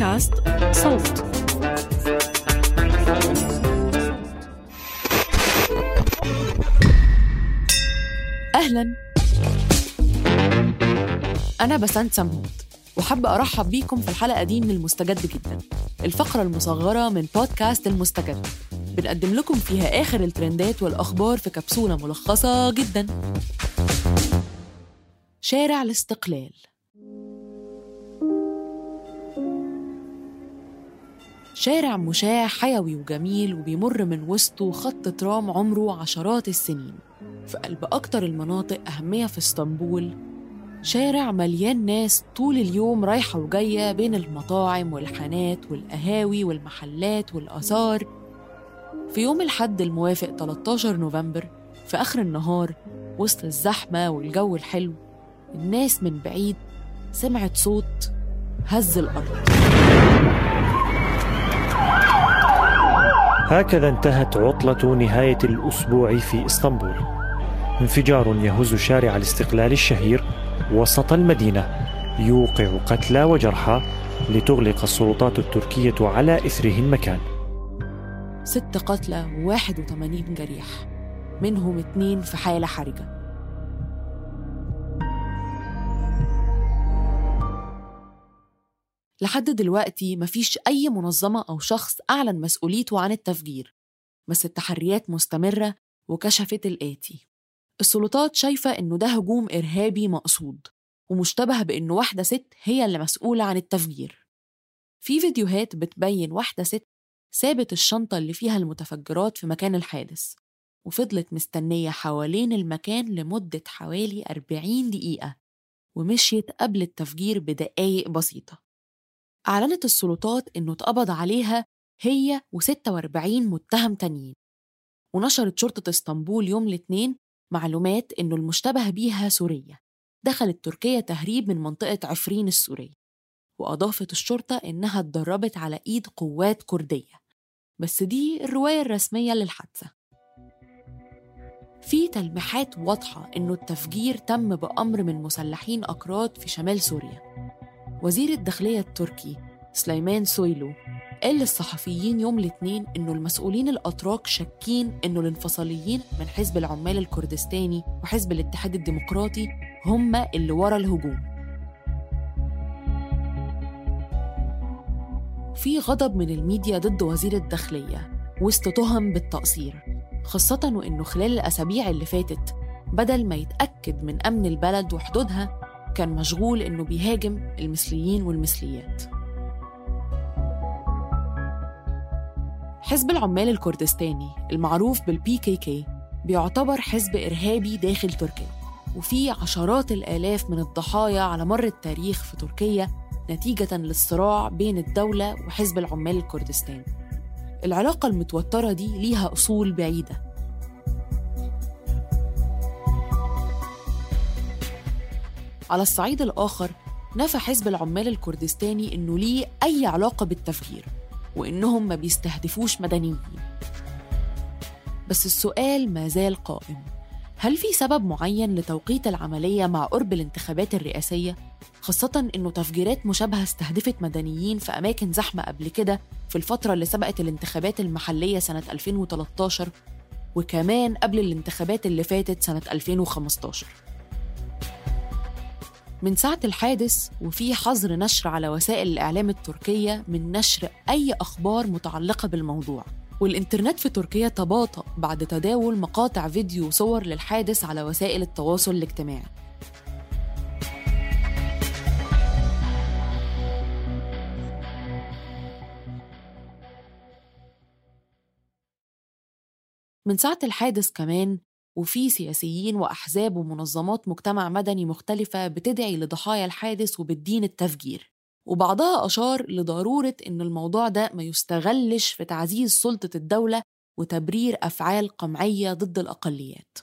بودكاست صوت. أهلا. أنا بسنت سمهوت وحابة أرحب بيكم في الحلقة دي من المستجد جدا الفقرة المصغرة من بودكاست المستجد. بنقدم لكم فيها آخر الترندات والأخبار في كبسولة ملخصة جدا. شارع الاستقلال. شارع مشاع حيوي وجميل وبيمر من وسطه خط ترام عمره عشرات السنين. في قلب أكتر المناطق أهمية في إسطنبول شارع مليان ناس طول اليوم رايحة وجاية بين المطاعم والحانات والقهاوي والمحلات والآثار. في يوم الحد الموافق 13 نوفمبر في آخر النهار وسط الزحمة والجو الحلو الناس من بعيد سمعت صوت هز الأرض. هكذا انتهت عطلة نهاية الأسبوع في إسطنبول. انفجار يهز شارع الاستقلال الشهير وسط المدينة يوقع قتلى وجرحى لتغلق السلطات التركية على إثره المكان. ست قتلى و81 جريح منهم اتنين في حالة حرجة. لحد دلوقتي مفيش أي منظمة أو شخص أعلن مسؤوليته عن التفجير بس التحريات مستمرة وكشفت الآتي. السلطات شايفة إنه ده هجوم إرهابي مقصود ومشتبه بإنه واحدة ست هي اللي مسؤولة عن التفجير. في فيديوهات بتبين واحدة ست سابت الشنطة اللي فيها المتفجرات في مكان الحادث وفضلت مستنية حوالين المكان لمدة حوالي 40 دقيقة ومشيت قبل التفجير بدقايق بسيطة. أعلنت السلطات إنه اتقبض عليها هي و46 متهم تانيين. ونشرت شرطة إسطنبول يوم الاثنين معلومات إنه المشتبه بيها سورية. دخلت تركيا تهريب من منطقة عفرين السورية. وأضافت الشرطة إنها اتدربت على إيد قوات كردية. بس دي الرواية الرسمية للحادثة. في تلميحات واضحة إنه التفجير تم بأمر من مسلحين أكراد في شمال سوريا. وزير الداخلية التركي سليمان سويلو قال للصحفيين يوم الاثنين إنه المسؤولين الأتراك شاكين إنه الانفصاليين من حزب العمال الكردستاني وحزب الاتحاد الديمقراطي هم اللي ورا الهجوم. في غضب من الميديا ضد وزير الداخلية وسط تهم بالتقصير خاصة وإنه خلال الأسابيع اللي فاتت بدل ما يتأكد من أمن البلد وحدودها كان مشغول إنه بيهاجم المثليين والمثليات. حزب العمال الكردستاني المعروف بالبي كي كي بيعتبر حزب إرهابي داخل تركيا وفي عشرات الآلاف من الضحايا على مر التاريخ في تركيا نتيجة للصراع بين الدولة وحزب العمال الكردستاني. العلاقة المتوترة دي ليها أصول بعيدة. على الصعيد الآخر نفى حزب العمال الكردستاني إنه ليه أي علاقة بالتفجير وإنهم ما بيستهدفوش مدنيين. بس السؤال ما زال قائم. هل في سبب معين لتوقيت العملية مع قرب الانتخابات الرئاسية؟ خاصة إنه تفجيرات مشابهة استهدفت مدنيين في أماكن زحمة قبل كده في الفترة اللي سبقت الانتخابات المحلية سنة 2013 وكمان قبل الانتخابات اللي فاتت سنة 2015 من ساعة الحادث وفي حظر نشر على وسائل الإعلام التركية من نشر أي أخبار متعلقة بالموضوع. والإنترنت في تركيا تباطأ بعد تداول مقاطع فيديو وصور للحادث على وسائل التواصل الاجتماعي. من ساعة الحادث كمان وفي سياسيين وأحزاب ومنظمات مجتمع مدني مختلفة بتدعي لضحايا الحادث وبتدين التفجير. وبعضها أشار لضرورة إن الموضوع ده ما يستغلش في تعزيز سلطة الدولة وتبرير أفعال قمعية ضد الأقليات.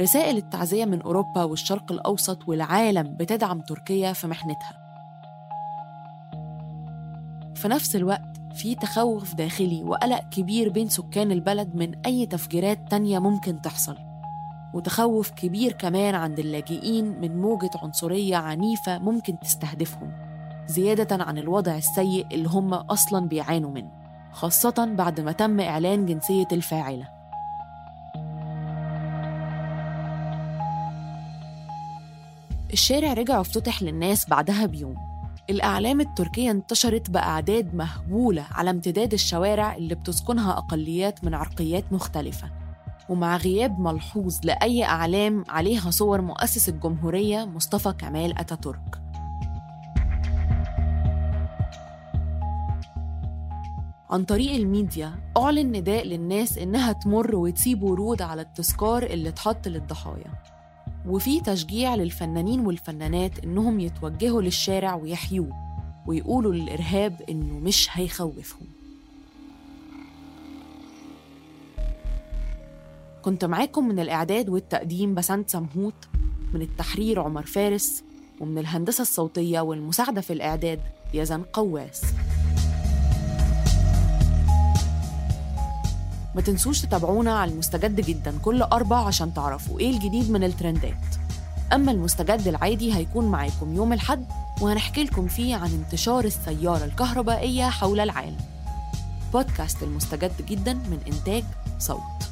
رسائل التعزية من أوروبا والشرق الأوسط والعالم بتدعم تركيا في محنتها. في نفس الوقت في تخوف داخلي وقلق كبير بين سكان البلد من أي تفجيرات تانية ممكن تحصل. وتخوف كبير كمان عند اللاجئين من موجة عنصرية عنيفة ممكن تستهدفهم زيادة عن الوضع السيء اللي هم أصلا بيعانوا منه خاصة بعد ما تم إعلان جنسية الفاعلة. الشارع رجع افتتح للناس بعدها بيوم. الأعلام التركية انتشرت بأعداد مهولة على امتداد الشوارع اللي بتسكنها أقليات من عرقيات مختلفة. ومع غياب ملحوظ لأي أعلام عليها صور مؤسس الجمهورية مصطفى كمال أتاتورك. عن طريق الميديا أعلن نداء للناس إنها تمر وتسيب ورود على التذكار اللي اتحط للضحايا. وفي تشجيع للفنانين والفنانات إنهم يتوجهوا للشارع ويحيوه ويقولوا للإرهاب إنه مش هيخوفهم. كنت معاكم من الإعداد والتقديم بسنت سمهوت من التحرير عمر فارس ومن الهندسة الصوتية والمساعدة في الإعداد يزن قواس. ما تنسوش تتابعونا على المستجد جدا كل أربع عشان تعرفوا إيه الجديد من الترندات. أما المستجد العادي هيكون معاكم يوم الحد وهنحكي لكم فيه عن انتشار السيارة الكهربائية حول العالم. بودكاست المستجد جدا من إنتاج صوت.